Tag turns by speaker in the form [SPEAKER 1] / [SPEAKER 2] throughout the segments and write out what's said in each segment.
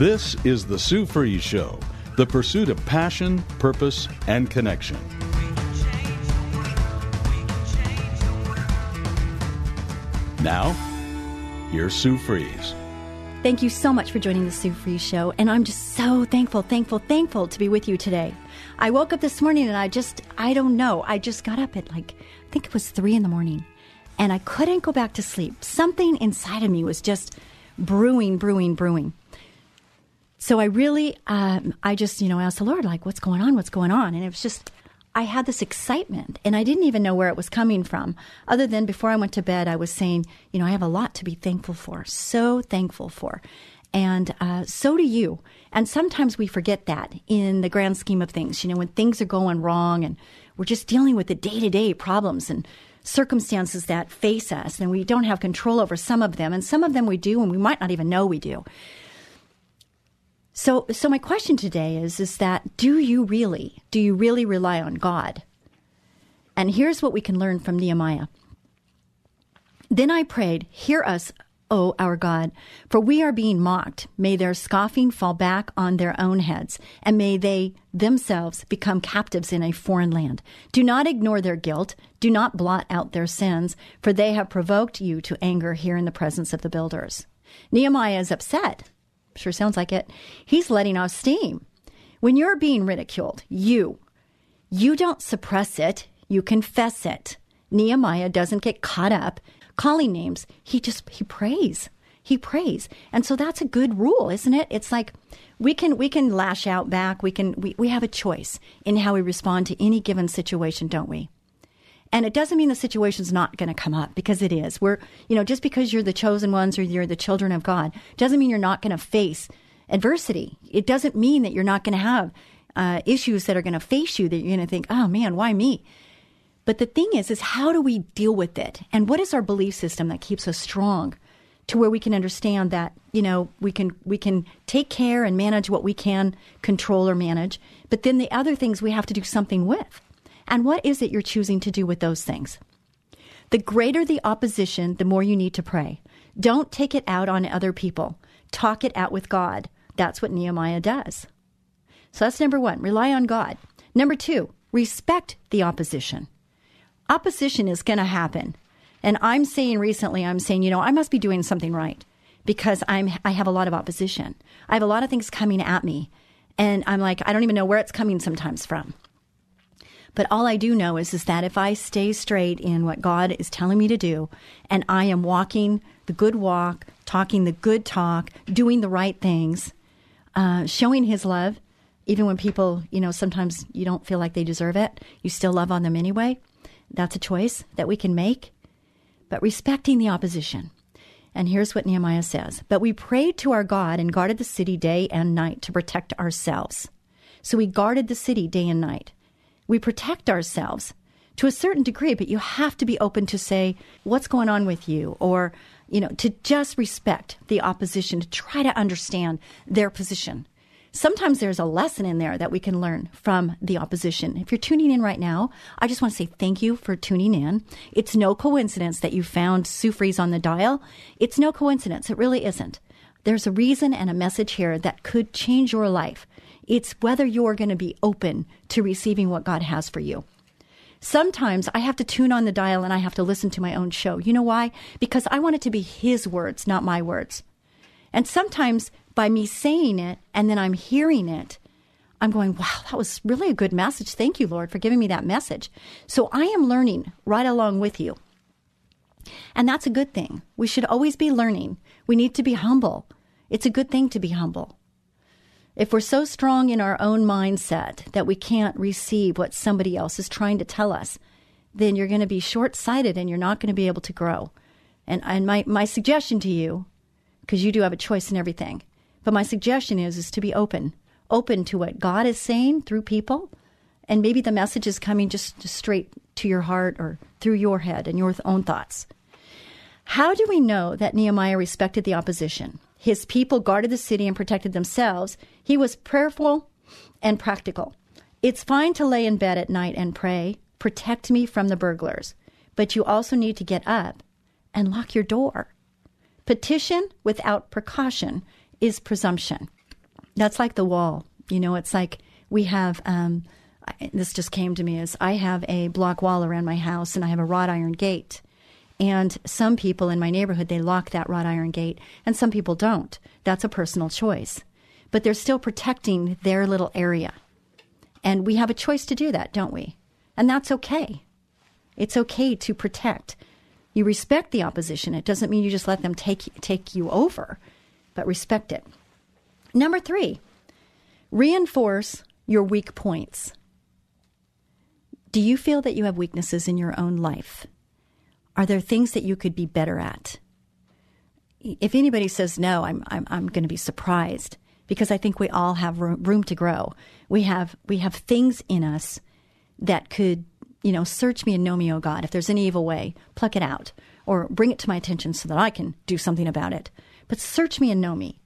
[SPEAKER 1] This is the Sue Fries Show, the pursuit of passion, purpose, and connection. Now, here's Sue Fries.
[SPEAKER 2] Thank you so much for joining the Sue Fries Show, and I'm just so thankful, thankful, thankful to be with you today. I woke up this morning and I just, I don't know, I just got up at like, I think it was three in the morning, and I couldn't go back to sleep. Something inside of me was just brewing, brewing, brewing. So I really, um, I just, you know, asked the Lord, like, what's going on? What's going on? And it was just, I had this excitement and I didn't even know where it was coming from. Other than before I went to bed, I was saying, you know, I have a lot to be thankful for, so thankful for. And uh, so do you. And sometimes we forget that in the grand scheme of things, you know, when things are going wrong and we're just dealing with the day to day problems and circumstances that face us and we don't have control over some of them. And some of them we do and we might not even know we do. So, so my question today is, is that do you really, do you really rely on God? And here's what we can learn from Nehemiah. Then I prayed, Hear us, O our God, for we are being mocked. May their scoffing fall back on their own heads, and may they themselves become captives in a foreign land. Do not ignore their guilt. Do not blot out their sins, for they have provoked you to anger here in the presence of the builders. Nehemiah is upset Sure sounds like it. He's letting off steam. When you're being ridiculed, you, you don't suppress it, you confess it. Nehemiah doesn't get caught up calling names. He just, he prays. He prays. And so that's a good rule, isn't it? It's like we can, we can lash out back. We can, we, we have a choice in how we respond to any given situation, don't we? And it doesn't mean the situation's not going to come up because it is. We're, you know, just because you're the chosen ones or you're the children of God doesn't mean you're not going to face adversity. It doesn't mean that you're not going to have uh, issues that are going to face you that you're going to think, oh man, why me? But the thing is, is how do we deal with it? And what is our belief system that keeps us strong to where we can understand that, you know, we can, we can take care and manage what we can control or manage. But then the other things we have to do something with. And what is it you're choosing to do with those things? The greater the opposition, the more you need to pray. Don't take it out on other people. Talk it out with God. That's what Nehemiah does. So that's number one rely on God. Number two, respect the opposition. Opposition is going to happen. And I'm saying recently, I'm saying, you know, I must be doing something right because I'm, I have a lot of opposition. I have a lot of things coming at me. And I'm like, I don't even know where it's coming sometimes from. But all I do know is, is that if I stay straight in what God is telling me to do, and I am walking the good walk, talking the good talk, doing the right things, uh, showing His love, even when people, you know, sometimes you don't feel like they deserve it, you still love on them anyway. That's a choice that we can make. But respecting the opposition. And here's what Nehemiah says But we prayed to our God and guarded the city day and night to protect ourselves. So we guarded the city day and night we protect ourselves to a certain degree, but you have to be open to say, what's going on with you? Or, you know, to just respect the opposition, to try to understand their position. Sometimes there's a lesson in there that we can learn from the opposition. If you're tuning in right now, I just want to say thank you for tuning in. It's no coincidence that you found Sue Fries on the dial. It's no coincidence. It really isn't. There's a reason and a message here that could change your life. It's whether you're going to be open to receiving what God has for you. Sometimes I have to tune on the dial and I have to listen to my own show. You know why? Because I want it to be His words, not my words. And sometimes by me saying it and then I'm hearing it, I'm going, wow, that was really a good message. Thank you, Lord, for giving me that message. So I am learning right along with you. And that's a good thing. We should always be learning. We need to be humble. It's a good thing to be humble. If we're so strong in our own mindset that we can't receive what somebody else is trying to tell us, then you're going to be short sighted and you're not going to be able to grow. And, and my, my suggestion to you, because you do have a choice in everything, but my suggestion is, is to be open, open to what God is saying through people. And maybe the message is coming just, just straight to your heart or through your head and your own thoughts. How do we know that Nehemiah respected the opposition? His people guarded the city and protected themselves. He was prayerful and practical. It's fine to lay in bed at night and pray, protect me from the burglars, but you also need to get up and lock your door. Petition without precaution is presumption. That's like the wall. You know, it's like we have, um, this just came to me as I have a block wall around my house and I have a wrought iron gate. And some people in my neighborhood, they lock that wrought iron gate, and some people don't. That's a personal choice. But they're still protecting their little area. And we have a choice to do that, don't we? And that's okay. It's okay to protect. You respect the opposition. It doesn't mean you just let them take, take you over, but respect it. Number three, reinforce your weak points. Do you feel that you have weaknesses in your own life? Are there things that you could be better at? If anybody says no, I'm, I'm, I'm going to be surprised because I think we all have room, to grow. We have, we have things in us that could, you know, search me and know me, oh God. If there's any evil way, pluck it out or bring it to my attention so that I can do something about it. But search me and know me.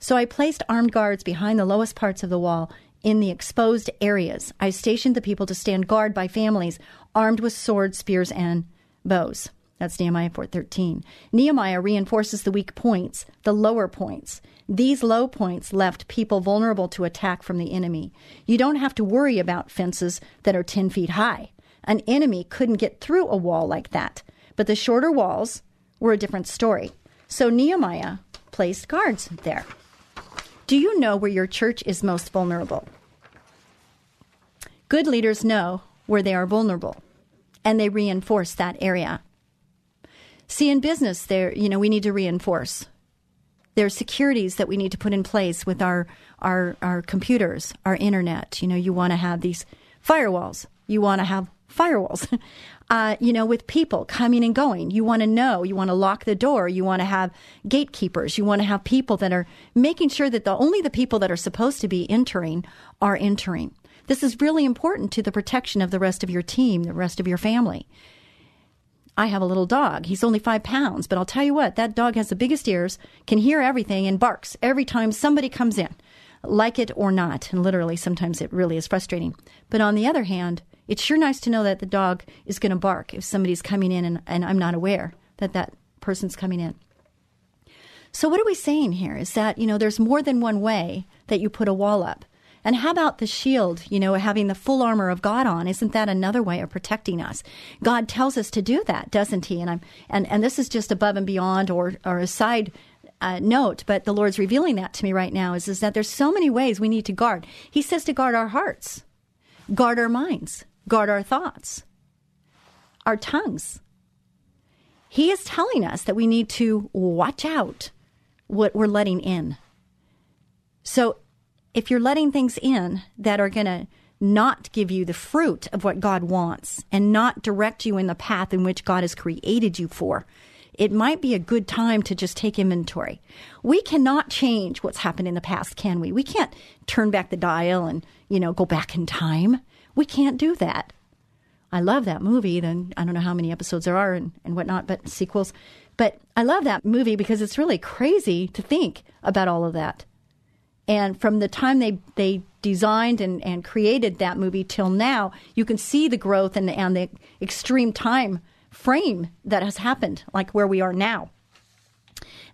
[SPEAKER 2] So I placed armed guards behind the lowest parts of the wall in the exposed areas. I stationed the people to stand guard by families armed with swords, spears, and bows. That's Nehemiah 4:13. Nehemiah reinforces the weak points, the lower points. These low points left people vulnerable to attack from the enemy. You don't have to worry about fences that are 10 feet high. An enemy couldn't get through a wall like that. But the shorter walls were a different story. So Nehemiah placed guards there. Do you know where your church is most vulnerable? Good leaders know where they are vulnerable and they reinforce that area. See, in business, there, you know, we need to reinforce. There are securities that we need to put in place with our, our, our computers, our internet. You know, you want to have these firewalls. You want to have firewalls. uh, you know, with people coming and going. You want to know, you want to lock the door, you want to have gatekeepers, you want to have people that are making sure that the only the people that are supposed to be entering are entering. This is really important to the protection of the rest of your team, the rest of your family. I have a little dog. He's only five pounds, but I'll tell you what, that dog has the biggest ears, can hear everything, and barks every time somebody comes in, like it or not. And literally, sometimes it really is frustrating. But on the other hand, it's sure nice to know that the dog is going to bark if somebody's coming in and, and I'm not aware that that person's coming in. So, what are we saying here is that, you know, there's more than one way that you put a wall up. And how about the shield, you know, having the full armor of God on? Isn't that another way of protecting us? God tells us to do that, doesn't he? And I'm and, and this is just above and beyond or or a side uh, note, but the Lord's revealing that to me right now is, is that there's so many ways we need to guard. He says to guard our hearts, guard our minds, guard our thoughts, our tongues. He is telling us that we need to watch out what we're letting in. So if you're letting things in that are going to not give you the fruit of what God wants and not direct you in the path in which God has created you for, it might be a good time to just take inventory. We cannot change what's happened in the past, can we? We can't turn back the dial and, you know, go back in time. We can't do that. I love that movie. Then I don't know how many episodes there are and, and whatnot, but sequels. But I love that movie because it's really crazy to think about all of that. And from the time they, they designed and, and created that movie till now, you can see the growth and, and the extreme time frame that has happened, like where we are now.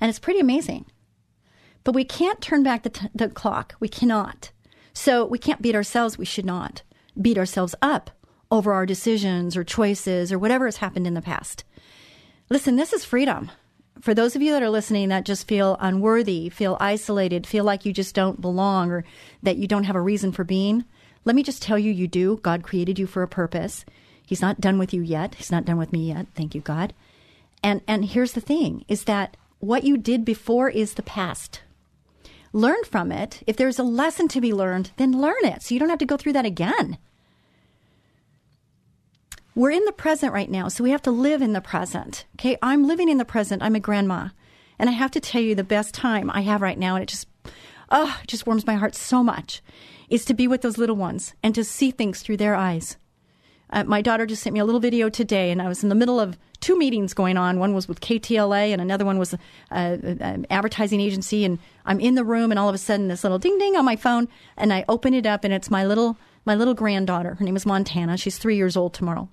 [SPEAKER 2] And it's pretty amazing. But we can't turn back the, t- the clock. We cannot. So we can't beat ourselves. We should not beat ourselves up over our decisions or choices or whatever has happened in the past. Listen, this is freedom. For those of you that are listening that just feel unworthy, feel isolated, feel like you just don't belong or that you don't have a reason for being, let me just tell you you do. God created you for a purpose. He's not done with you yet. He's not done with me yet. Thank you, God. And and here's the thing is that what you did before is the past. Learn from it. If there's a lesson to be learned, then learn it. So you don't have to go through that again. We're in the present right now, so we have to live in the present. Okay, I'm living in the present. I'm a grandma, and I have to tell you the best time I have right now, and it just, oh, it just warms my heart so much, is to be with those little ones and to see things through their eyes. Uh, my daughter just sent me a little video today, and I was in the middle of two meetings going on. One was with KTLA, and another one was an advertising agency. And I'm in the room, and all of a sudden, this little ding ding on my phone, and I open it up, and it's my little my little granddaughter. Her name is Montana. She's three years old tomorrow.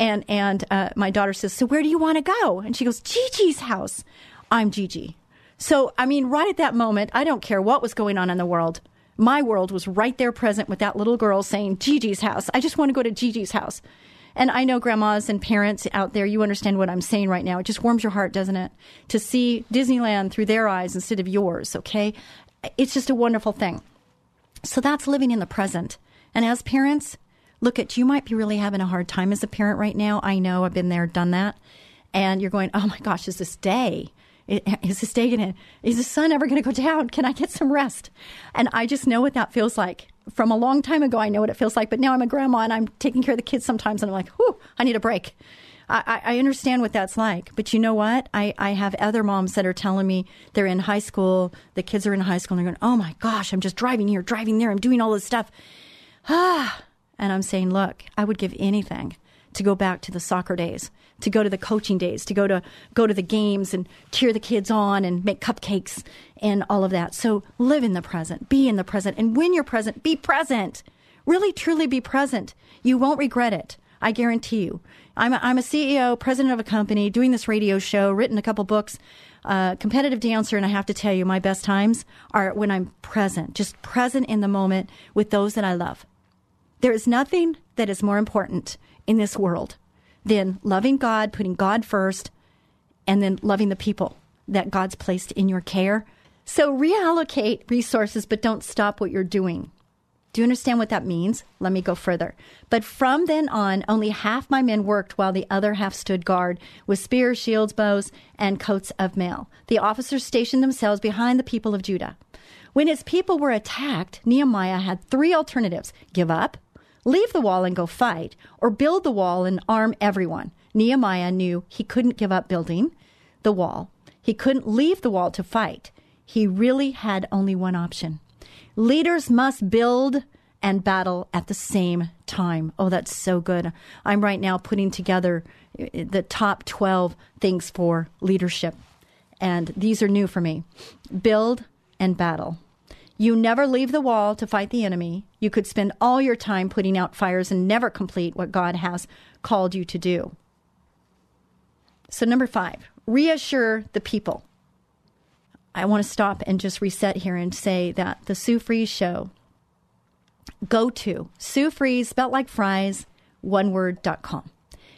[SPEAKER 2] And and uh, my daughter says, "So where do you want to go?" And she goes, "Gigi's house." I'm Gigi. So I mean, right at that moment, I don't care what was going on in the world my world was right there present with that little girl saying, Gigi's house. I just want to go to Gigi's house. And I know grandmas and parents out there, you understand what I'm saying right now. It just warms your heart, doesn't it? To see Disneyland through their eyes instead of yours, okay? It's just a wonderful thing. So that's living in the present. And as parents, look at you might be really having a hard time as a parent right now. I know I've been there, done that. And you're going, oh my gosh, is this day? is this day gonna is the sun ever gonna go down can i get some rest and i just know what that feels like from a long time ago i know what it feels like but now i'm a grandma and i'm taking care of the kids sometimes and i'm like whew i need a break I, I understand what that's like, but you know what? I, I have other moms that are telling me they're in high school, the kids are in high school, and they're going, Oh my gosh, I'm just driving here, driving there, I'm doing all this stuff. Ah, and I'm saying, Look, I would give anything to go back to the soccer days to go to the coaching days, to go to go to the games and cheer the kids on and make cupcakes and all of that. So live in the present, be in the present, and when you're present, be present. Really, truly be present. You won't regret it. I guarantee you. I'm a, I'm a CEO, president of a company, doing this radio show, written a couple books, uh, competitive dancer, and I have to tell you, my best times are when I'm present, just present in the moment with those that I love. There is nothing that is more important in this world than loving God, putting God first, and then loving the people that God's placed in your care. So reallocate resources, but don't stop what you're doing. Do you understand what that means? Let me go further. But from then on, only half my men worked while the other half stood guard with spears, shields, bows, and coats of mail. The officers stationed themselves behind the people of Judah. When his people were attacked, Nehemiah had three alternatives give up, leave the wall and go fight, or build the wall and arm everyone. Nehemiah knew he couldn't give up building the wall. He couldn't leave the wall to fight. He really had only one option. Leaders must build and battle at the same time. Oh, that's so good. I'm right now putting together uh, the top 12 things for leadership. And these are new for me build and battle. You never leave the wall to fight the enemy. You could spend all your time putting out fires and never complete what God has called you to do. So, number five, reassure the people. I want to stop and just reset here and say that the Sue Fries show, go to Sue Fries, spelled like fries, one word word.com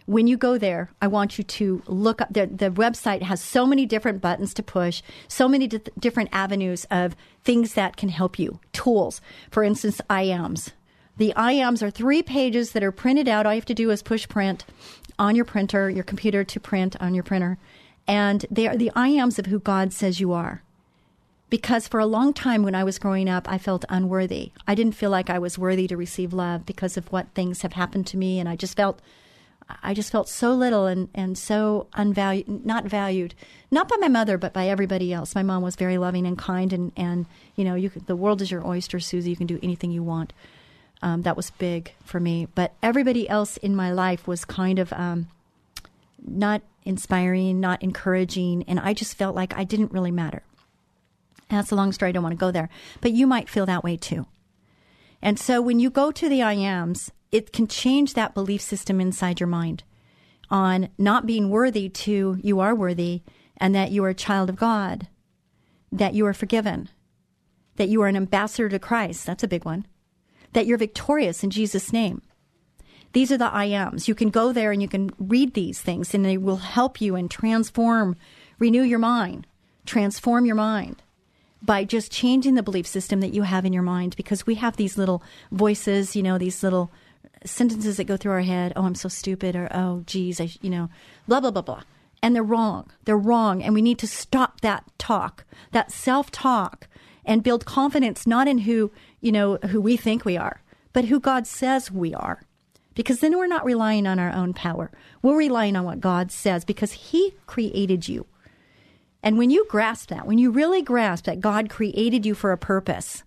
[SPEAKER 2] when you go there, I want you to look up. The, the website has so many different buttons to push, so many di- different avenues of things that can help you, tools. For instance, IAMs. The IAMs are three pages that are printed out. All you have to do is push print on your printer, your computer to print on your printer. And they are the IAMs of who God says you are. Because for a long time when I was growing up, I felt unworthy. I didn't feel like I was worthy to receive love because of what things have happened to me. And I just felt I just felt so little and, and so unvalued, not valued, not by my mother, but by everybody else. My mom was very loving and kind, and, and you know, you could, the world is your oyster, Susie. You can do anything you want. Um, that was big for me. But everybody else in my life was kind of um, not inspiring, not encouraging, and I just felt like I didn't really matter. And that's a long story. I don't want to go there. But you might feel that way too. And so when you go to the I ams, it can change that belief system inside your mind on not being worthy to you are worthy and that you are a child of God, that you are forgiven, that you are an ambassador to Christ. That's a big one. That you're victorious in Jesus' name. These are the I ams. You can go there and you can read these things and they will help you and transform, renew your mind, transform your mind by just changing the belief system that you have in your mind because we have these little voices, you know, these little sentences that go through our head. Oh, I'm so stupid, or oh, geez, I, you know, blah blah blah blah, and they're wrong. They're wrong, and we need to stop that talk, that self talk, and build confidence not in who you know who we think we are, but who God says we are. because then we're not relying on our own power. We're relying on what God says because He created you. And when you grasp that, when you really grasp that God created you for a purpose,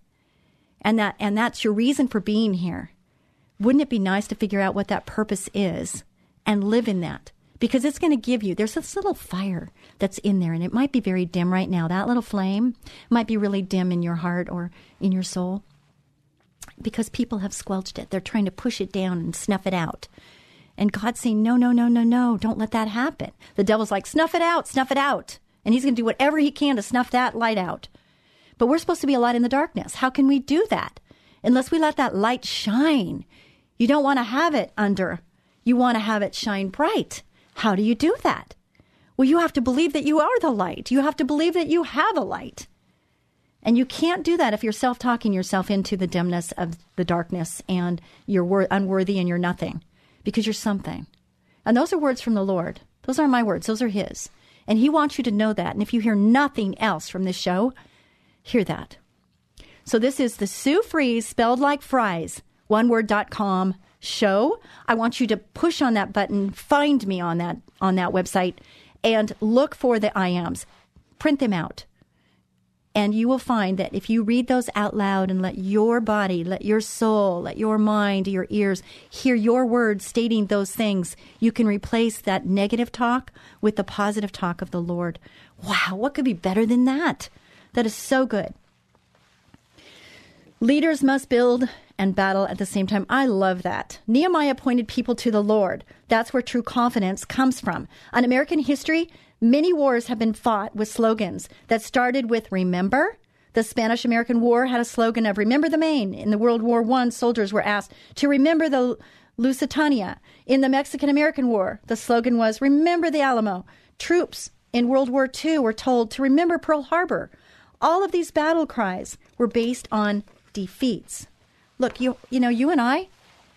[SPEAKER 2] and that and that's your reason for being here, wouldn't it be nice to figure out what that purpose is and live in that? Because it's going to give you, there's this little fire that's in there, and it might be very dim right now. That little flame might be really dim in your heart or in your soul because people have squelched it. They're trying to push it down and snuff it out. And God's saying, no, no, no, no, no, don't let that happen. The devil's like, snuff it out, snuff it out. And he's going to do whatever he can to snuff that light out. But we're supposed to be a light in the darkness. How can we do that? Unless we let that light shine. You don't want to have it under, you want to have it shine bright. How do you do that? Well, you have to believe that you are the light. You have to believe that you have a light. And you can't do that if you're self talking yourself into the dimness of the darkness and you're wor- unworthy and you're nothing because you're something. And those are words from the Lord. Those aren't my words, those are His. And He wants you to know that. And if you hear nothing else from this show, hear that. So this is the Sue Fries, spelled like fries, oneword.com show. I want you to push on that button, find me on that on that website, and look for the I ams. Print them out. And you will find that if you read those out loud and let your body, let your soul, let your mind, your ears hear your words stating those things, you can replace that negative talk with the positive talk of the Lord. Wow, what could be better than that? That is so good. Leaders must build and battle at the same time. I love that. Nehemiah pointed people to the Lord. That's where true confidence comes from. On American history, Many wars have been fought with slogans that started with remember. The Spanish American War had a slogan of remember the Maine. In the World War I, soldiers were asked to remember the Lusitania. In the Mexican American War, the slogan was remember the Alamo. Troops in World War II were told to remember Pearl Harbor. All of these battle cries were based on defeats. Look, you you know, you and I,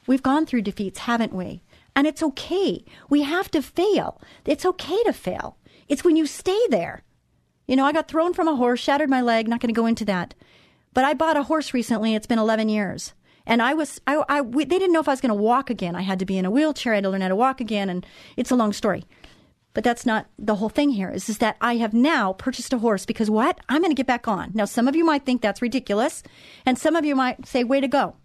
[SPEAKER 2] we've gone through defeats, haven't we? And it's okay. We have to fail. It's okay to fail. It's when you stay there. You know, I got thrown from a horse, shattered my leg, not going to go into that. But I bought a horse recently. It's been 11 years. And I was, I, I we, they didn't know if I was going to walk again. I had to be in a wheelchair. I had to learn how to walk again. And it's a long story. But that's not the whole thing here. Is, is that I have now purchased a horse because what? I'm going to get back on. Now, some of you might think that's ridiculous. And some of you might say, way to go.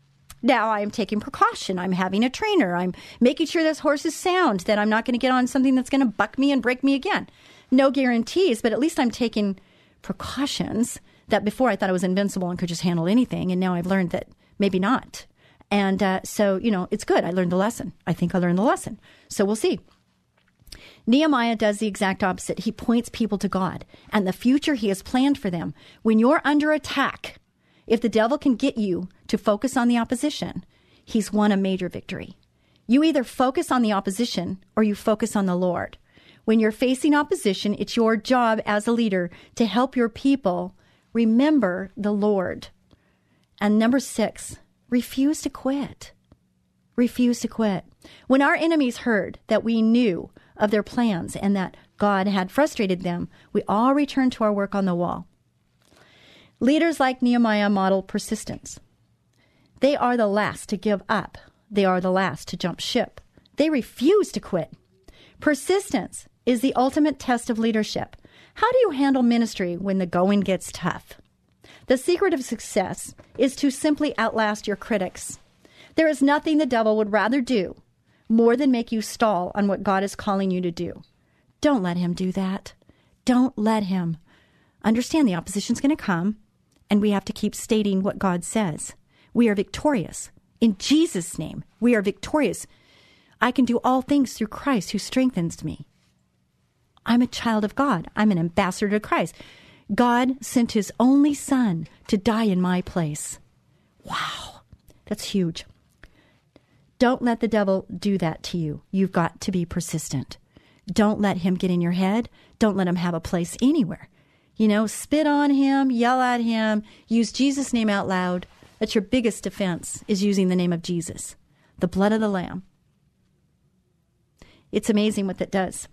[SPEAKER 2] Now I am taking precaution. I'm having a trainer. I'm making sure this horse is sound, that I'm not going to get on something that's going to buck me and break me again no guarantees, but at least I'm taking precautions that before I thought I was invincible and could just handle anything. And now I've learned that maybe not. And uh, so, you know, it's good. I learned the lesson. I think I learned the lesson. So we'll see. Nehemiah does the exact opposite. He points people to God and the future he has planned for them. When you're under attack, if the devil can get you to focus on the opposition, he's won a major victory. You either focus on the opposition or you focus on the Lord. When you're facing opposition, it's your job as a leader to help your people remember the Lord. And number six, refuse to quit. Refuse to quit. When our enemies heard that we knew of their plans and that God had frustrated them, we all returned to our work on the wall. Leaders like Nehemiah model persistence. They are the last to give up. They are the last to jump ship. They refuse to quit. Persistence is the ultimate test of leadership. How do you handle ministry when the going gets tough? The secret of success is to simply outlast your critics. There is nothing the devil would rather do more than make you stall on what God is calling you to do. Don't let him do that. Don't let him. Understand the opposition's going to come, and we have to keep stating what God says. We are victorious. In Jesus' name, we are victorious. I can do all things through Christ who strengthens me. I'm a child of God. I'm an ambassador to Christ. God sent his only son to die in my place. Wow, that's huge. Don't let the devil do that to you. You've got to be persistent. Don't let him get in your head. Don't let him have a place anywhere. You know, spit on him, yell at him, use Jesus' name out loud. That's your biggest defense, is using the name of Jesus, the blood of the Lamb. It's amazing what that does.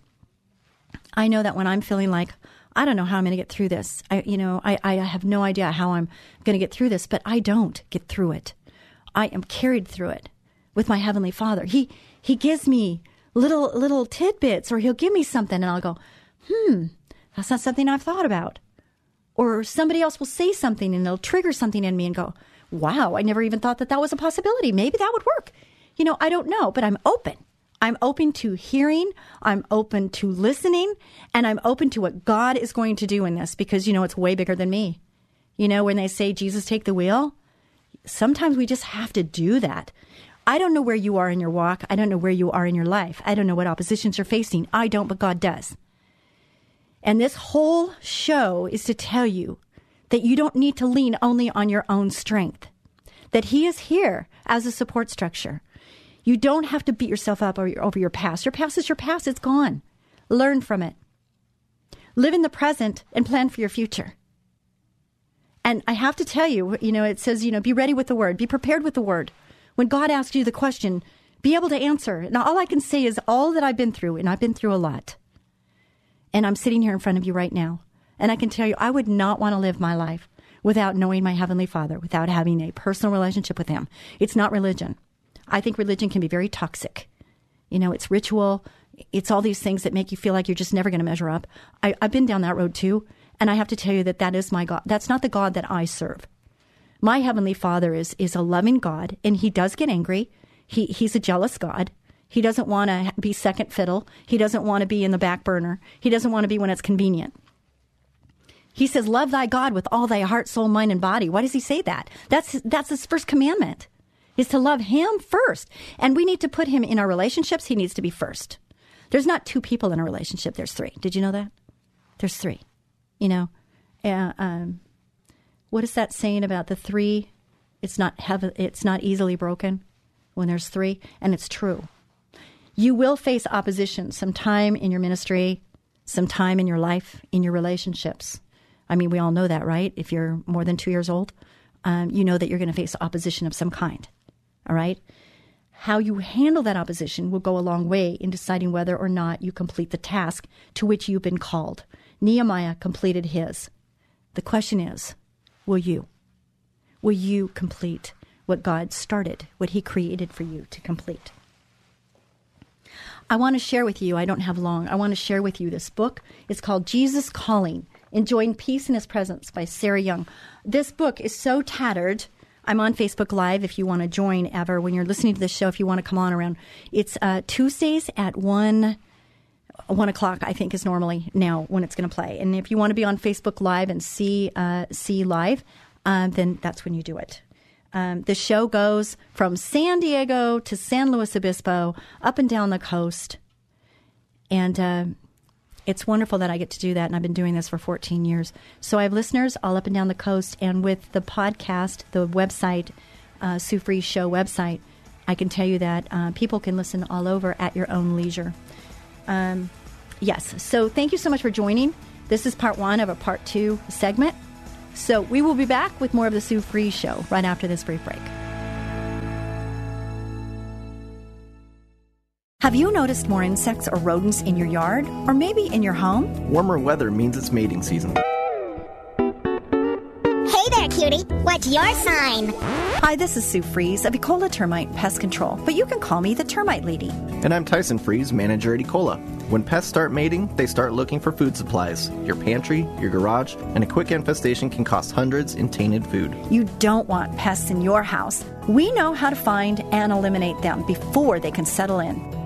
[SPEAKER 2] I know that when I'm feeling like, I don't know how I'm going to get through this. I, you know, I, I have no idea how I'm going to get through this, but I don't get through it. I am carried through it. with my heavenly Father. He he gives me little little tidbits, or he'll give me something, and I'll go, hmm, that's not something I've thought about. Or somebody else will say something, and it'll trigger something in me, and go, wow, I never even thought that that was a possibility. Maybe that would work. You know, I don't know, but I'm open. I'm open to hearing, I'm open to listening, and I'm open to what God is going to do in this because, you know, it's way bigger than me. You know, when they say, Jesus, take the wheel, sometimes we just have to do that. I don't know where you are in your walk. I don't know where you are in your life. I don't know what oppositions you're facing. I don't, but God does. And this whole show is to tell you that you don't need to lean only on your own strength, that He is here as a support structure. You don't have to beat yourself up over your, past. Your past is your past, it's gone. Learn from it. Live in the present and plan for your future. And I have to tell you, you know, it says, you know, be ready with the word, be prepared with the word. When God asks you the question, be able to answer. Now, all I can say is all that I've been through, and I've been through a lot. And I'm sitting here in front of you right now. And I can tell you, I would not want to live my life without knowing my Heavenly Father, without having a personal relationship with Him. It's not religion. I think religion can be very toxic. You know, it's ritual, it's all these things that make you feel like you're just never going to measure up. I, I've been down that road too. And I have to tell you that that is my God. That's not the God that I serve. My Heavenly Father is, is a loving God, and He does get angry. He, he's a jealous God. He doesn't want to be second fiddle. He doesn't want to be in the back burner. He doesn't want to be when it's convenient. He says, Love thy God with all thy heart, soul, mind, and body. Why does he say that? That's, that's his first commandment, is to love him first. And we need to put him in our relationships. He needs to be first. There's not two people in a relationship, there's three. Did you know that? There's three. You know, uh, um, what is that saying about the three? It's not it's not easily broken when there's three, and it's true. You will face opposition sometime in your ministry, sometime in your life, in your relationships. I mean, we all know that, right? If you're more than two years old, um, you know that you're going to face opposition of some kind. All right? How you handle that opposition will go a long way in deciding whether or not you complete the task to which you've been called. Nehemiah completed his. The question is will you? Will you complete what God started, what He created for you to complete? I want to share with you, I don't have long, I want to share with you this book. It's called Jesus Calling Enjoying Peace in His Presence by Sarah Young. This book is so tattered. I'm on Facebook Live if you want to join ever when you're listening to this show, if you want to come on around. It's uh, Tuesdays at 1 one o'clock, I think, is normally now when it's going to play. And if you want to be on Facebook Live and see uh, see live, uh, then that's when you do it. Um, the show goes from San Diego to San Luis Obispo, up and down the coast, and uh, it's wonderful that I get to do that. And I've been doing this for 14 years. So I have listeners all up and down the coast, and with the podcast, the website, uh, Sue Fries Show website, I can tell you that uh, people can listen all over at your own leisure. Um, yes. So thank you so much for joining. This is part one of a part two segment. So we will be back with more of the Sue Fries Show right after this brief break. Have you noticed more insects or rodents in your yard or maybe in your home?
[SPEAKER 3] Warmer weather means it's mating season.
[SPEAKER 4] Hey there, cutie. What's your sign?
[SPEAKER 2] Hi, this is Sue Fries of Ecola Termite Pest Control, but you can call me the Termite Lady.
[SPEAKER 3] And I'm Tyson Fries, manager at Ecola. When pests start mating, they start looking for food supplies. Your pantry, your garage, and a quick infestation can cost hundreds in tainted food.
[SPEAKER 2] You don't want pests in your house. We know how to find and eliminate them before they can settle in.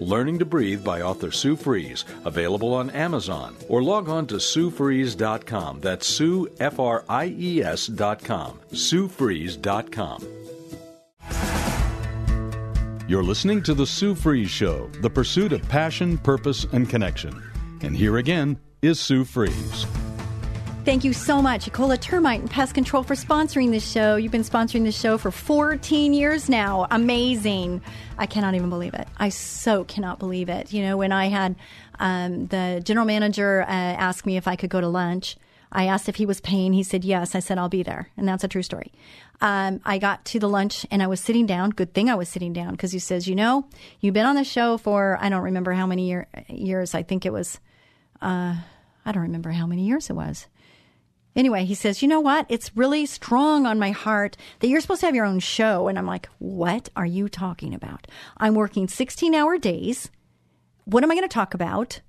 [SPEAKER 1] Learning to Breathe by author Sue Fries, available on Amazon, or log on to SueFries.com. That's Sue, F R I E S.com. SueFries.com. You're listening to The Sue Fries Show, the pursuit of passion, purpose, and connection. And here again is Sue Fries.
[SPEAKER 2] Thank you so much, Ecola Termite and Pest Control, for sponsoring this show. You've been sponsoring this show for 14 years now. Amazing. I cannot even believe it. I so cannot believe it. You know, when I had um, the general manager uh, ask me if I could go to lunch, I asked if he was paying. He said yes. I said, I'll be there. And that's a true story. Um, I got to the lunch and I was sitting down. Good thing I was sitting down because he says, You know, you've been on the show for, I don't remember how many year, years. I think it was, uh, I don't remember how many years it was. Anyway, he says, You know what? It's really strong on my heart that you're supposed to have your own show. And I'm like, What are you talking about? I'm working 16 hour days. What am I going to talk about?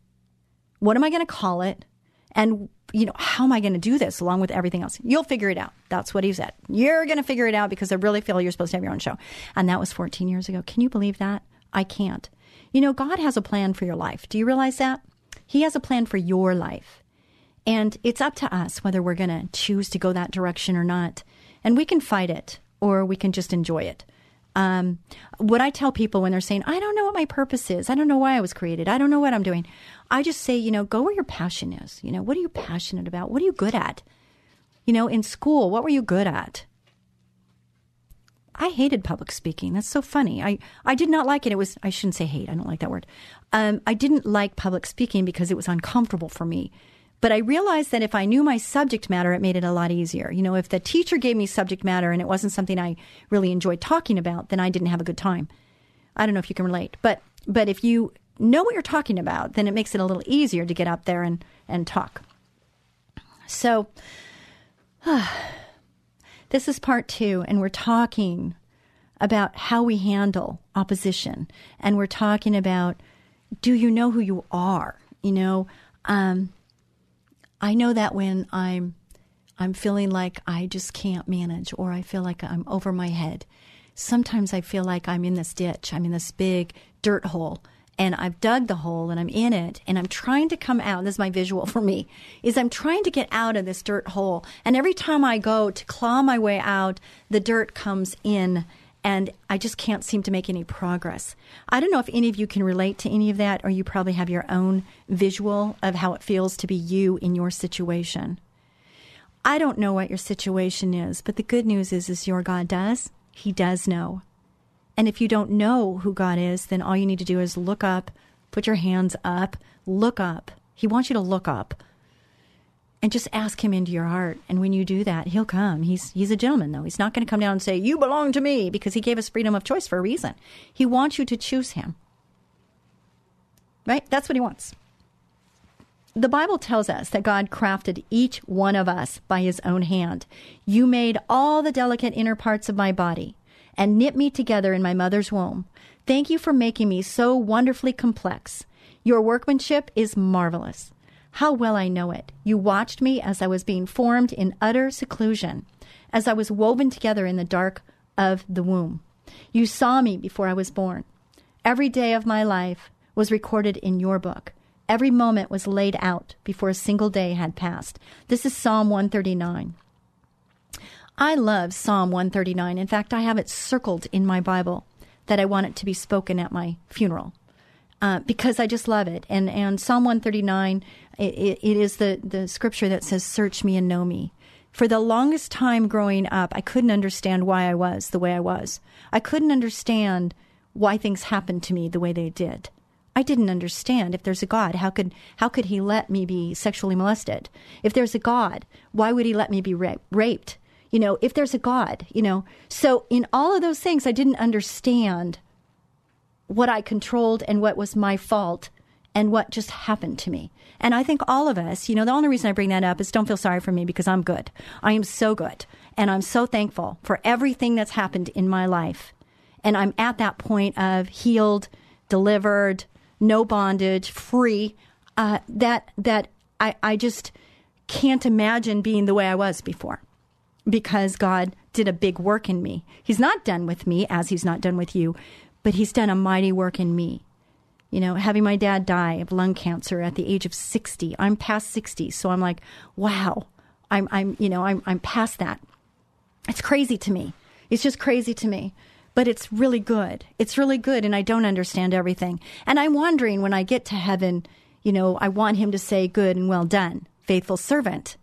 [SPEAKER 2] What am I going to call it? And, you know, how am I going to do this along with everything else? You'll figure it out. That's what he said. You're going to figure it out because I really feel you're supposed to have your own show. And that was 14 years ago. Can you believe that? I can't. You know, God has a plan for your life. Do you realize that? He has a plan for your life. And it's up to us whether we're going to choose to go that direction or not. And we can fight it or we can just enjoy it. Um, what I tell people when they're saying, I don't know what my purpose is, I don't know why I was created, I don't know what I'm doing, I just say, you know, go where your passion is. You know, what are you passionate about? What are you good at? You know, in school, what were you good at? I hated public speaking. That's so funny. I, I did not like it. It was, I shouldn't say hate. I don't like that word. Um, I didn't like public speaking because it was uncomfortable for me. But I realized that if I knew my subject matter, it made it a lot easier. You know, if the teacher gave me subject matter and it wasn't something I really enjoyed talking about, then I didn't have a good time. I don't know if you can relate, but but if you know what you're talking about, then it makes it a little easier to get up there and and talk. So uh, this is part 2 and we're talking about how we handle opposition and we're talking about do you know who you are? You know, um, I know that when I'm I'm feeling like I just can't manage or I feel like I'm over my head. Sometimes I feel like I'm in this ditch. I'm in this big dirt hole and I've dug the hole and I'm in it and I'm trying to come out. This is my visual for me is I'm trying to get out of this dirt hole. And every time I go to claw my way out, the dirt comes in and I just can't seem to make any progress. I don't know if any of you can relate to any of that, or you probably have your own visual of how it feels to be you in your situation. I don't know what your situation is, but the good news is, is your God does. He does know. And if you don't know who God is, then all you need to do is look up, put your hands up, look up. He wants you to look up and just ask him into your heart. And when you do that, he'll come. He's he's a gentleman though. He's not going to come down and say, "You belong to me," because he gave us freedom of choice for a reason. He wants you to choose him. Right? That's what he wants. The Bible tells us that God crafted each one of us by his own hand. You made all the delicate inner parts of my body and knit me together in my mother's womb. Thank you for making me so wonderfully complex. Your workmanship is marvelous. How well I know it. You watched me as I was being formed in utter seclusion, as I was woven together in the dark of the womb. You saw me before I was born. Every day of my life was recorded in your book. Every moment was laid out before a single day had passed. This is Psalm 139. I love Psalm 139. In fact, I have it circled in my Bible that I want it to be spoken at my funeral. Uh, because I just love it. And and Psalm 139 it, it is the, the scripture that says, Search me and know me. For the longest time growing up, I couldn't understand why I was the way I was. I couldn't understand why things happened to me the way they did. I didn't understand if there's a God, how could how could he let me be sexually molested? If there's a God, why would he let me be ra- raped? You know, if there's a God, you know. So in all of those things I didn't understand what I controlled and what was my fault and what just happened to me. And I think all of us, you know, the only reason I bring that up is don't feel sorry for me because I'm good. I am so good. And I'm so thankful for everything that's happened in my life. And I'm at that point of healed, delivered, no bondage, free. Uh, that that I, I just can't imagine being the way I was before because God did a big work in me. He's not done with me as he's not done with you, but he's done a mighty work in me. You know, having my dad die of lung cancer at the age of 60. I'm past 60, so I'm like, wow. I'm I'm you know, I'm I'm past that. It's crazy to me. It's just crazy to me. But it's really good. It's really good and I don't understand everything. And I'm wondering when I get to heaven, you know, I want him to say good and well done, faithful servant.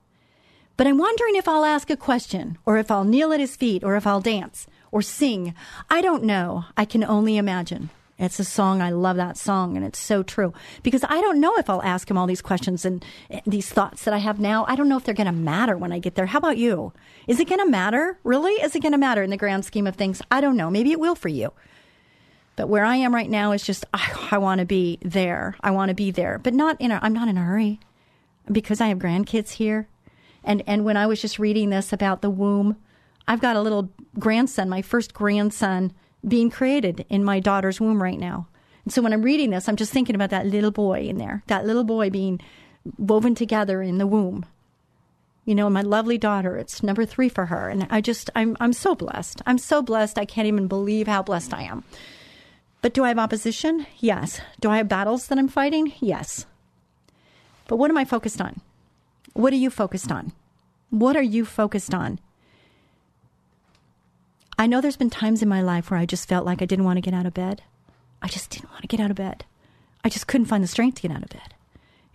[SPEAKER 2] But I'm wondering if I'll ask a question, or if I'll kneel at his feet, or if I'll dance, or sing. I don't know. I can only imagine. It's a song. I love that song, and it's so true because I don't know if I'll ask him all these questions and these thoughts that I have now. I don't know if they're going to matter when I get there. How about you? Is it going to matter? Really? Is it going to matter in the grand scheme of things? I don't know. Maybe it will for you. But where I am right now is just I, I want to be there. I want to be there, but not in a. I'm not in a hurry because I have grandkids here and and when I was just reading this about the womb, I've got a little grandson, my first grandson, being created in my daughter's womb right now. And so when I'm reading this, I'm just thinking about that little boy in there, that little boy being woven together in the womb. You know, my lovely daughter, it's number three for her. And I just, I'm, I'm so blessed. I'm so blessed. I can't even believe how blessed I am. But do I have opposition? Yes. Do I have battles that I'm fighting? Yes. But what am I focused on? What are you focused on? What are you focused on? I know there's been times in my life where I just felt like I didn't want to get out of bed. I just didn't want to get out of bed. I just couldn't find the strength to get out of bed.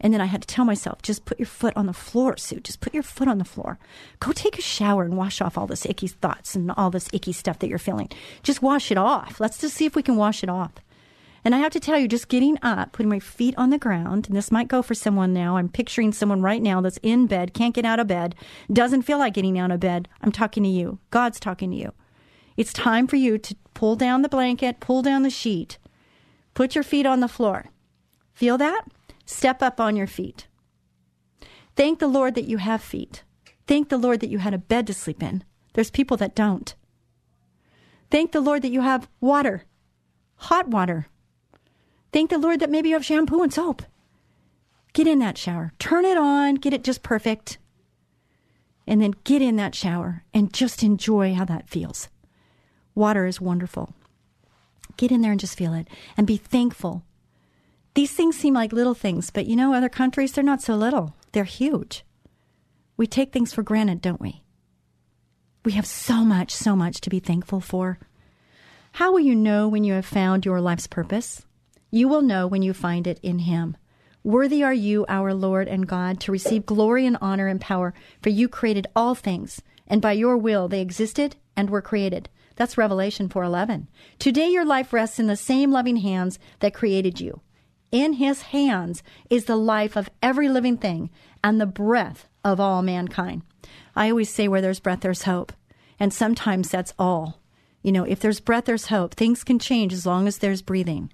[SPEAKER 2] And then I had to tell myself, just put your foot on the floor, Sue. Just put your foot on the floor. Go take a shower and wash off all this icky thoughts and all this icky stuff that you're feeling. Just wash it off. Let's just see if we can wash it off. And I have to tell you, just getting up, putting my feet on the ground, and this might go for someone now. I'm picturing someone right now that's in bed, can't get out of bed, doesn't feel like getting out of bed. I'm talking to you. God's talking to you. It's time for you to pull down the blanket, pull down the sheet, put your feet on the floor. Feel that? Step up on your feet. Thank the Lord that you have feet. Thank the Lord that you had a bed to sleep in. There's people that don't. Thank the Lord that you have water, hot water, Thank the Lord that maybe you have shampoo and soap. Get in that shower. Turn it on, get it just perfect. And then get in that shower and just enjoy how that feels. Water is wonderful. Get in there and just feel it and be thankful. These things seem like little things, but you know, other countries, they're not so little. They're huge. We take things for granted, don't we? We have so much, so much to be thankful for. How will you know when you have found your life's purpose? You will know when you find it in Him. Worthy are you, our Lord and God, to receive glory and honor and power, for you created all things, and by your will they existed and were created. That's Revelation 4:11. Today your life rests in the same loving hands that created you. In his hands is the life of every living thing and the breath of all mankind. I always say where there's breath there's hope, and sometimes that's all. You know, if there's breath there's hope. Things can change as long as there's breathing.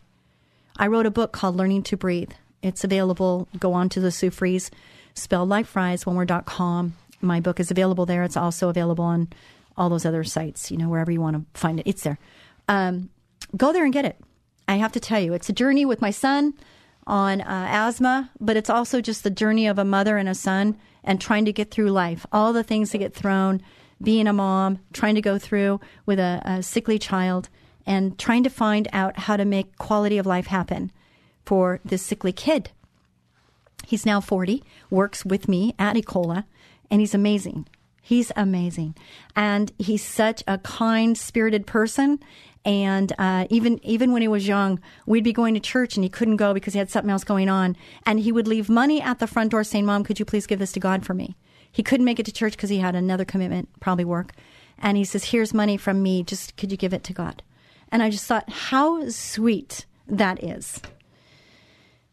[SPEAKER 2] I wrote a book called Learning to Breathe. It's available. Go on to the Sue Fries, spelled like fries, one word.com. My book is available there. It's also available on all those other sites, you know, wherever you want to find it. It's there. Um, go there and get it. I have to tell you, it's a journey with my son on uh, asthma, but it's also just the journey of a mother and a son and trying to get through life. All the things that get thrown, being a mom, trying to go through with a, a sickly child and trying to find out how to make quality of life happen for this sickly kid. He's now 40, works with me at Ecola, and he's amazing. He's amazing. And he's such a kind spirited person. And uh, even even when he was young, we'd be going to church and he couldn't go because he had something else going on. And he would leave money at the front door saying, Mom, could you please give this to God for me? He couldn't make it to church because he had another commitment, probably work. And he says, Here's money from me. Just could you give it to God? And I just thought, how sweet that is.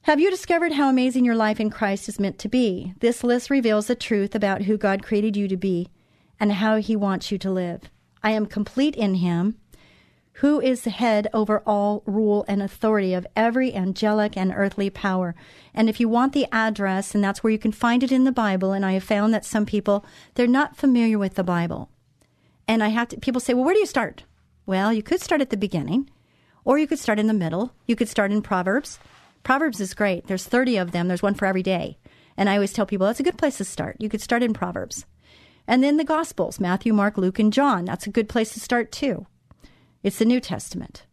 [SPEAKER 2] Have you discovered how amazing your life in Christ is meant to be? This list reveals the truth about who God created you to be and how He wants you to live. I am complete in Him, who is the head over all rule and authority of every angelic and earthly power. And if you want the address, and that's where you can find it in the Bible, and I have found that some people, they're not familiar with the Bible. And I have to, people say, well, where do you start? Well, you could start at the beginning, or you could start in the middle. You could start in Proverbs. Proverbs is great. There's 30 of them, there's one for every day. And I always tell people that's a good place to start. You could start in Proverbs. And then the Gospels Matthew, Mark, Luke, and John. That's a good place to start too. It's the New Testament.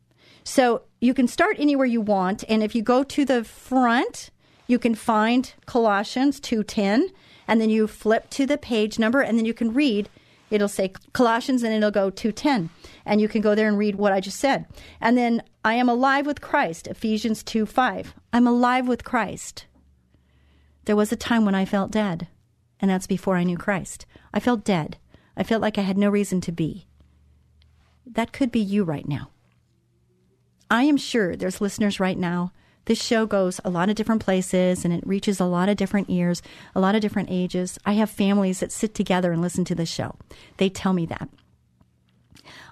[SPEAKER 2] So you can start anywhere you want. And if you go to the front, you can find Colossians 2.10. And then you flip to the page number and then you can read. It'll say Colossians and it'll go 2.10. And you can go there and read what I just said. And then I am alive with Christ, Ephesians 2.5. I'm alive with Christ. There was a time when I felt dead. And that's before I knew Christ. I felt dead. I felt like I had no reason to be. That could be you right now. I am sure there's listeners right now. This show goes a lot of different places and it reaches a lot of different ears, a lot of different ages. I have families that sit together and listen to this show. They tell me that.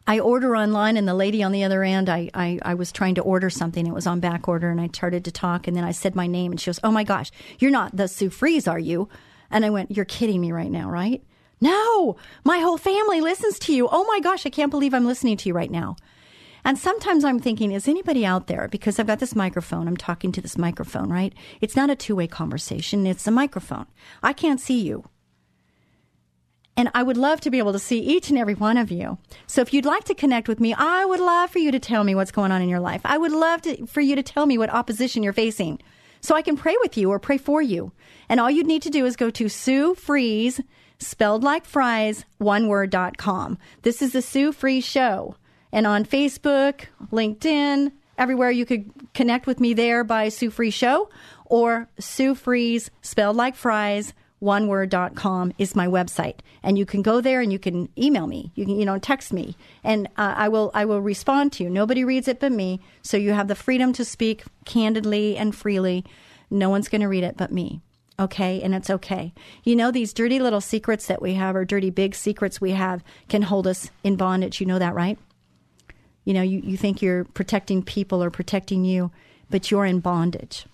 [SPEAKER 2] I order online, and the lady on the other end, I, I, I, was trying to order something. It was on back order, and I started to talk, and then I said my name, and she goes, Oh my gosh, you're not the Sue Fries, are you? And I went, You're kidding me right now, right? No, my whole family listens to you. Oh my gosh, I can't believe I'm listening to you right now. And sometimes I'm thinking, is anybody out there? Because I've got this microphone, I'm talking to this microphone, right? It's not a two way conversation, it's a microphone. I can't see you. And I would love to be able to see each and every one of you. So if you'd like to connect with me, I would love for you to tell me what's going on in your life. I would love to, for you to tell me what opposition you're facing so I can pray with you or pray for you. And all you'd need to do is go to Sue Fries, spelled like fries, one word.com. This is the Sue Fries Show and on Facebook, LinkedIn, everywhere you could connect with me there by Sue Fries Show or Sue Fries, spelled like fries, one word.com is my website. And you can go there and you can email me. You can you know text me. And uh, i will i will respond to you. Nobody reads it but me. So you have the freedom to speak candidly and freely. No one's going to read it but me. Okay? And it's okay. You know these dirty little secrets that we have or dirty big secrets we have can hold us in bondage. You know that right you know, you, you think you're protecting people or protecting you, but you're in bondage.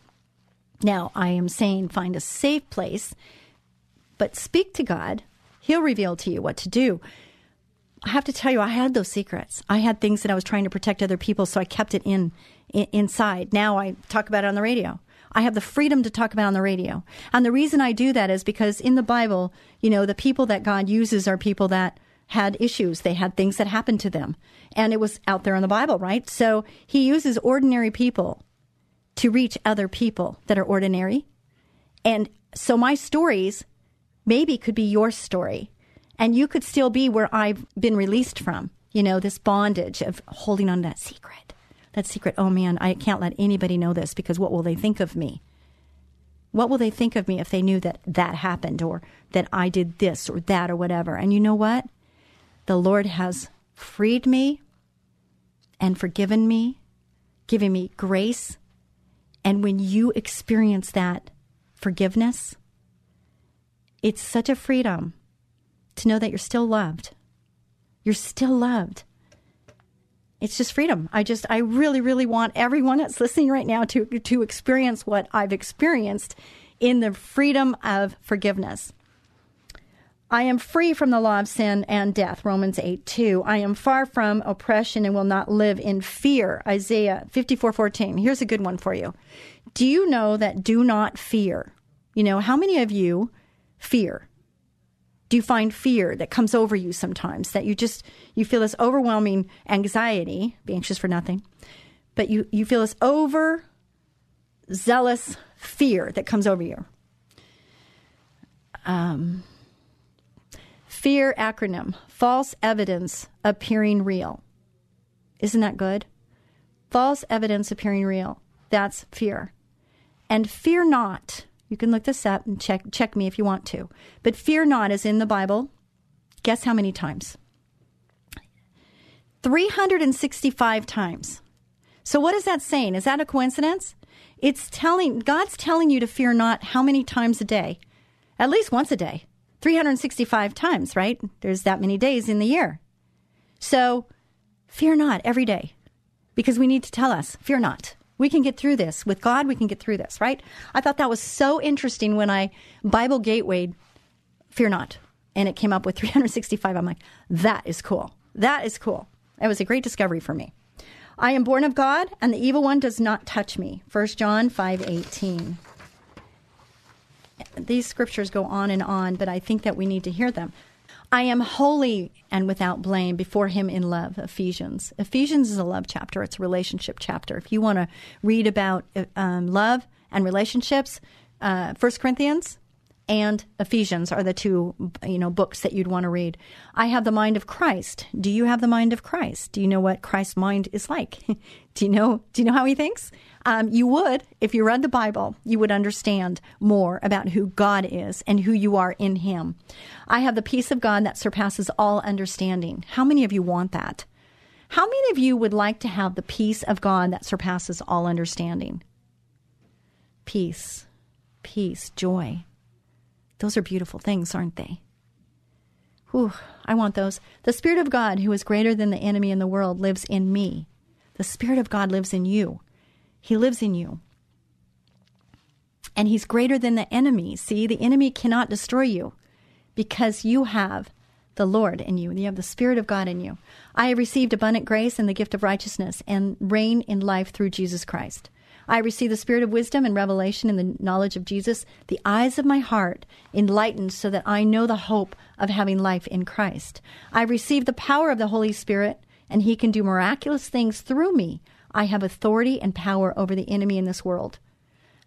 [SPEAKER 2] Now, I am saying find a safe place, but speak to God. He'll reveal to you what to do. I have to tell you, I had those secrets. I had things that I was trying to protect other people, so I kept it in, in inside. Now I talk about it on the radio. I have the freedom to talk about on the radio. And the reason I do that is because in the Bible, you know, the people that God uses are people that had issues. They had things that happened to them. And it was out there in the Bible, right? So he uses ordinary people to reach other people that are ordinary. And so my stories maybe could be your story. And you could still be where I've been released from, you know, this bondage of holding on to that secret. That secret, oh man, I can't let anybody know this because what will they think of me? What will they think of me if they knew that that happened or that I did this or that or whatever? And you know what? The Lord has freed me and forgiven me, giving me grace. And when you experience that forgiveness, it's such a freedom to know that you're still loved. You're still loved. It's just freedom. I just, I really, really want everyone that's listening right now to, to experience what I've experienced in the freedom of forgiveness. I am free from the law of sin and death, Romans 8 2. I am far from oppression and will not live in fear, Isaiah 54 14. Here's a good one for you. Do you know that do not fear? You know, how many of you fear? Do you find fear that comes over you sometimes that you just you feel this overwhelming anxiety, be anxious for nothing, but you, you feel this over zealous fear that comes over you? Um, Fear acronym false evidence appearing real. Isn't that good? False evidence appearing real. That's fear. And fear not. You can look this up and check check me if you want to. But fear not is in the Bible. Guess how many times? 365 times. So what is that saying? Is that a coincidence? It's telling God's telling you to fear not how many times a day? At least once a day. 365 times, right? There's that many days in the year. So fear not every day because we need to tell us, fear not. We can get through this. With God, we can get through this, right? I thought that was so interesting when I Bible gatewayed, fear not. and it came up with 365. I'm like, that is cool. That is cool. That was a great discovery for me. I am born of God, and the evil one does not touch me. 1 John 5:18. These scriptures go on and on, but I think that we need to hear them. I am holy and without blame before him in love. Ephesians. Ephesians is a love chapter. It's a relationship chapter. If you want to read about um, love and relationships, uh, 1 Corinthians and Ephesians are the two, you know, books that you'd want to read. I have the mind of Christ. Do you have the mind of Christ? Do you know what Christ's mind is like? do you know? Do you know how he thinks? Um, you would, if you read the Bible, you would understand more about who God is and who you are in Him. I have the peace of God that surpasses all understanding. How many of you want that? How many of you would like to have the peace of God that surpasses all understanding? Peace, peace, joy. Those are beautiful things, aren't they? Whew, I want those. The Spirit of God, who is greater than the enemy in the world, lives in me. The Spirit of God lives in you. He lives in you. And He's greater than the enemy. See, the enemy cannot destroy you because you have the Lord in you. You have the Spirit of God in you. I have received abundant grace and the gift of righteousness and reign in life through Jesus Christ. I receive the spirit of wisdom and revelation in the knowledge of Jesus, the eyes of my heart enlightened so that I know the hope of having life in Christ. I receive the power of the Holy Spirit, and He can do miraculous things through me. I have authority and power over the enemy in this world.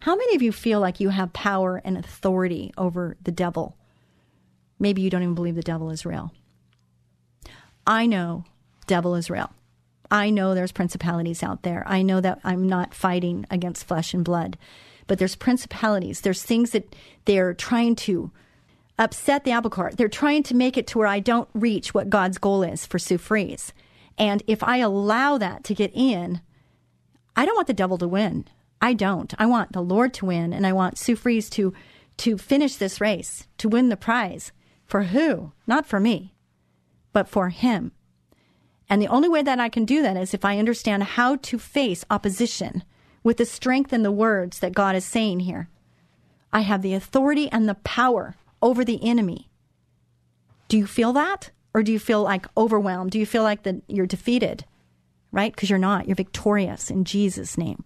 [SPEAKER 2] How many of you feel like you have power and authority over the devil? Maybe you don't even believe the devil is real. I know devil is real. I know there's principalities out there. I know that I'm not fighting against flesh and blood, but there's principalities. There's things that they're trying to upset the apple cart. They're trying to make it to where I don't reach what God's goal is for Sue Fries. And if I allow that to get in, I don't want the devil to win. I don't. I want the Lord to win, and I want Sue Fries to to finish this race, to win the prize. For who? Not for me, but for him. And the only way that I can do that is if I understand how to face opposition with the strength and the words that God is saying here. I have the authority and the power over the enemy. Do you feel that? Or do you feel like overwhelmed? Do you feel like that you're defeated? Right? Because you're not. You're victorious in Jesus' name.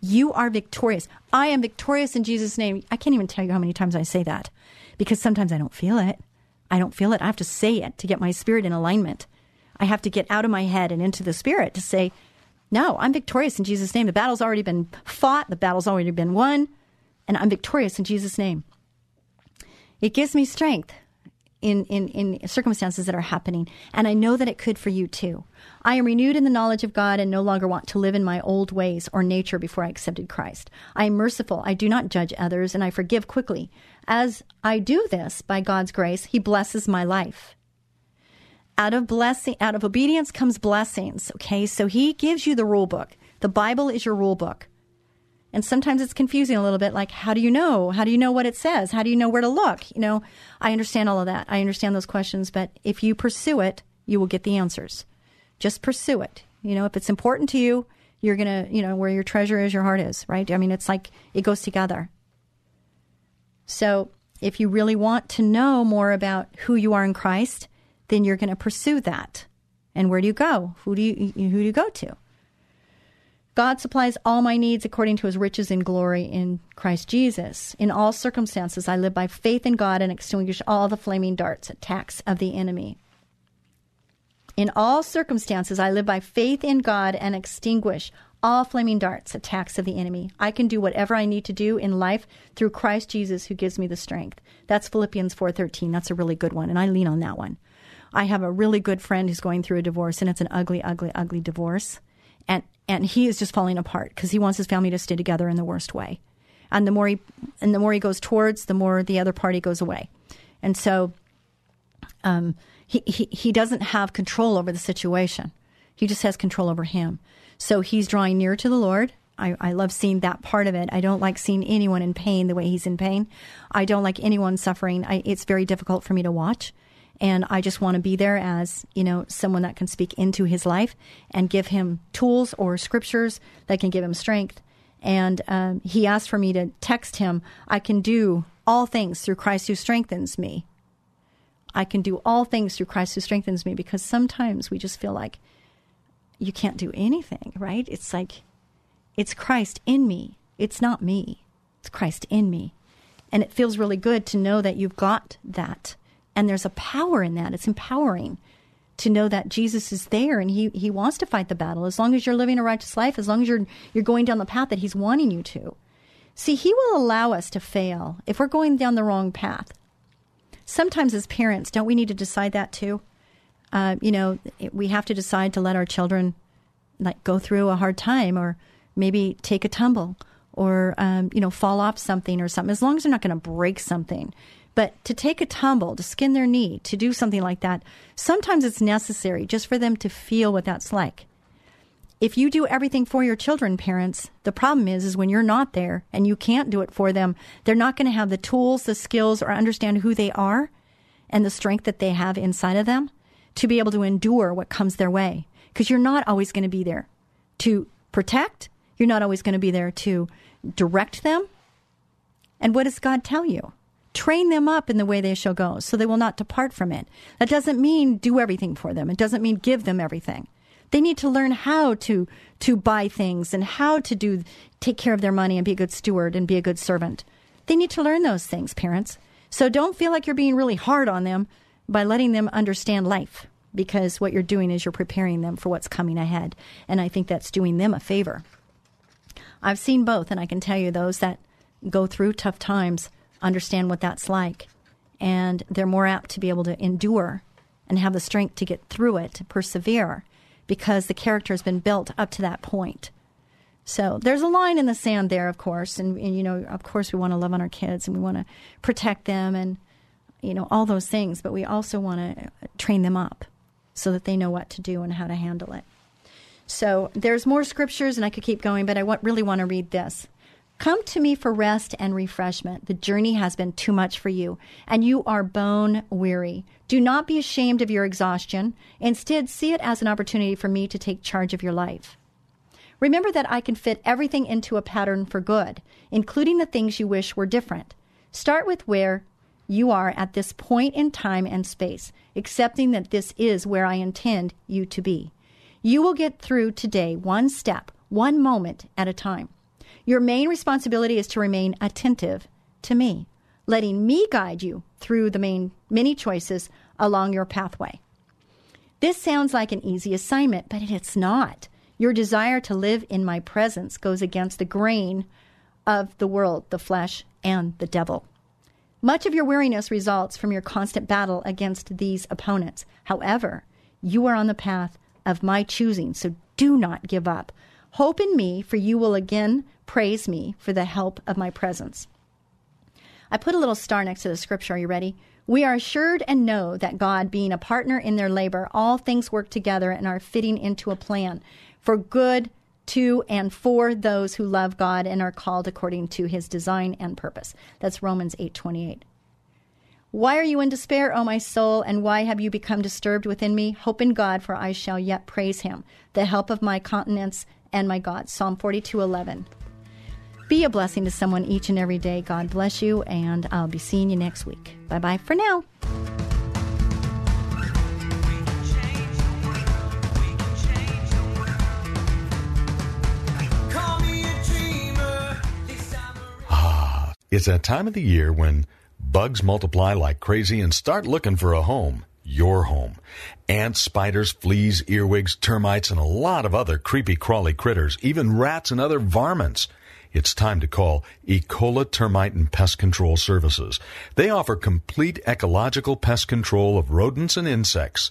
[SPEAKER 2] You are victorious. I am victorious in Jesus' name. I can't even tell you how many times I say that because sometimes I don't feel it. I don't feel it. I have to say it to get my spirit in alignment. I have to get out of my head and into the spirit to say, no, I'm victorious in Jesus' name. The battle's already been fought, the battle's already been won, and I'm victorious in Jesus' name. It gives me strength in, in, in circumstances that are happening, and I know that it could for you too. I am renewed in the knowledge of God and no longer want to live in my old ways or nature before I accepted Christ. I am merciful. I do not judge others, and I forgive quickly. As I do this, by God's grace, He blesses my life out of blessing out of obedience comes blessings okay so he gives you the rule book the bible is your rule book and sometimes it's confusing a little bit like how do you know? How do you know what it says? How do you know where to look? You know i understand all of that. I understand those questions but if you pursue it you will get the answers. Just pursue it. You know if it's important to you you're gonna you know where your treasure is your heart is right? I mean it's like it goes together. So if you really want to know more about who you are in christ then you're going to pursue that. And where do you go? Who do you who do you go to? God supplies all my needs according to his riches in glory in Christ Jesus. In all circumstances, I live by faith in God and extinguish all the flaming darts, attacks of the enemy. In all circumstances, I live by faith in God and extinguish all flaming darts, attacks of the enemy. I can do whatever I need to do in life through Christ Jesus who gives me the strength. That's Philippians 4:13. That's a really good one, and I lean on that one. I have a really good friend who's going through a divorce, and it's an ugly, ugly, ugly divorce. And he is just falling apart because he wants his family to stay together in the worst way. And the more he and the more he goes towards, the more the other party goes away. And so, um, he, he he doesn't have control over the situation. He just has control over him. So he's drawing near to the Lord. I, I love seeing that part of it. I don't like seeing anyone in pain the way he's in pain. I don't like anyone suffering. I, it's very difficult for me to watch. And I just want to be there as, you know, someone that can speak into his life and give him tools or scriptures that can give him strength. And um, he asked for me to text him, I can do all things through Christ who strengthens me. I can do all things through Christ who strengthens me because sometimes we just feel like you can't do anything, right? It's like it's Christ in me. It's not me. It's Christ in me. And it feels really good to know that you've got that. And there's a power in that. It's empowering to know that Jesus is there and he, he wants to fight the battle as long as you're living a righteous life, as long as you're you're going down the path that he's wanting you to. See, he will allow us to fail if we're going down the wrong path. Sometimes as parents, don't we need to decide that too? Uh, you know, we have to decide to let our children like go through a hard time or maybe take a tumble or um, you know fall off something or something as long as they're not going to break something but to take a tumble to skin their knee to do something like that sometimes it's necessary just for them to feel what that's like if you do everything for your children parents the problem is is when you're not there and you can't do it for them they're not going to have the tools the skills or understand who they are and the strength that they have inside of them to be able to endure what comes their way because you're not always going to be there to protect. You're not always going to be there to direct them. And what does God tell you? Train them up in the way they shall go, so they will not depart from it. That doesn't mean do everything for them. It doesn't mean give them everything. They need to learn how to to buy things and how to do take care of their money and be a good steward and be a good servant. They need to learn those things, parents. So don't feel like you're being really hard on them by letting them understand life because what you're doing is you're preparing them for what's coming ahead. And I think that's doing them a favor. I've seen both, and I can tell you those that go through tough times understand what that's like. And they're more apt to be able to endure and have the strength to get through it, to persevere, because the character has been built up to that point. So there's a line in the sand there, of course, and, and you know, of course, we want to love on our kids and we want to protect them and you know all those things, but we also want to train them up so that they know what to do and how to handle it. So there's more scriptures, and I could keep going, but I really want to read this. Come to me for rest and refreshment. The journey has been too much for you, and you are bone weary. Do not be ashamed of your exhaustion. Instead, see it as an opportunity for me to take charge of your life. Remember that I can fit everything into a pattern for good, including the things you wish were different. Start with where you are at this point in time and space, accepting that this is where I intend you to be. You will get through today one step, one moment at a time. Your main responsibility is to remain attentive to me, letting me guide you through the main many choices along your pathway. This sounds like an easy assignment, but it's not. Your desire to live in my presence goes against the grain of the world, the flesh, and the devil. Much of your weariness results from your constant battle against these opponents. However, you are on the path of my choosing, so do not give up. Hope in me, for you will again praise me for the help of my presence. I put a little star next to the scripture. Are you ready? We are assured and know that God, being a partner in their labor, all things work together and are fitting into a plan for good to and for those who love God and are called according to his design and purpose. That's Romans 8:28. Why are you in despair, O my soul, and why have you become disturbed within me? Hope in God, for I shall yet praise him, the help of my countenance and my God. Psalm 42:11. Be a blessing to someone each and every day. God bless you, and I'll be seeing you next week. Bye bye for now.
[SPEAKER 1] Ah, it's that time of the year when bugs multiply like crazy and start looking for a home. Your home. Ants, spiders, fleas, earwigs, termites, and a lot of other creepy crawly critters, even rats and other varmints. It's time to call Ecola Termite and Pest Control Services. They offer complete ecological pest control of rodents and insects.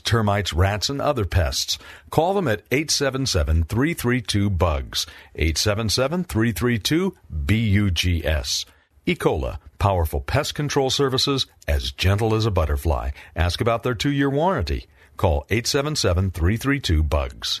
[SPEAKER 1] termites, rats, and other pests. Call them at 877-332-BUGS. 877-332-BUGS. E. Cola, Powerful pest control services, as gentle as a butterfly. Ask about their two year warranty. Call 877 332 BUGS.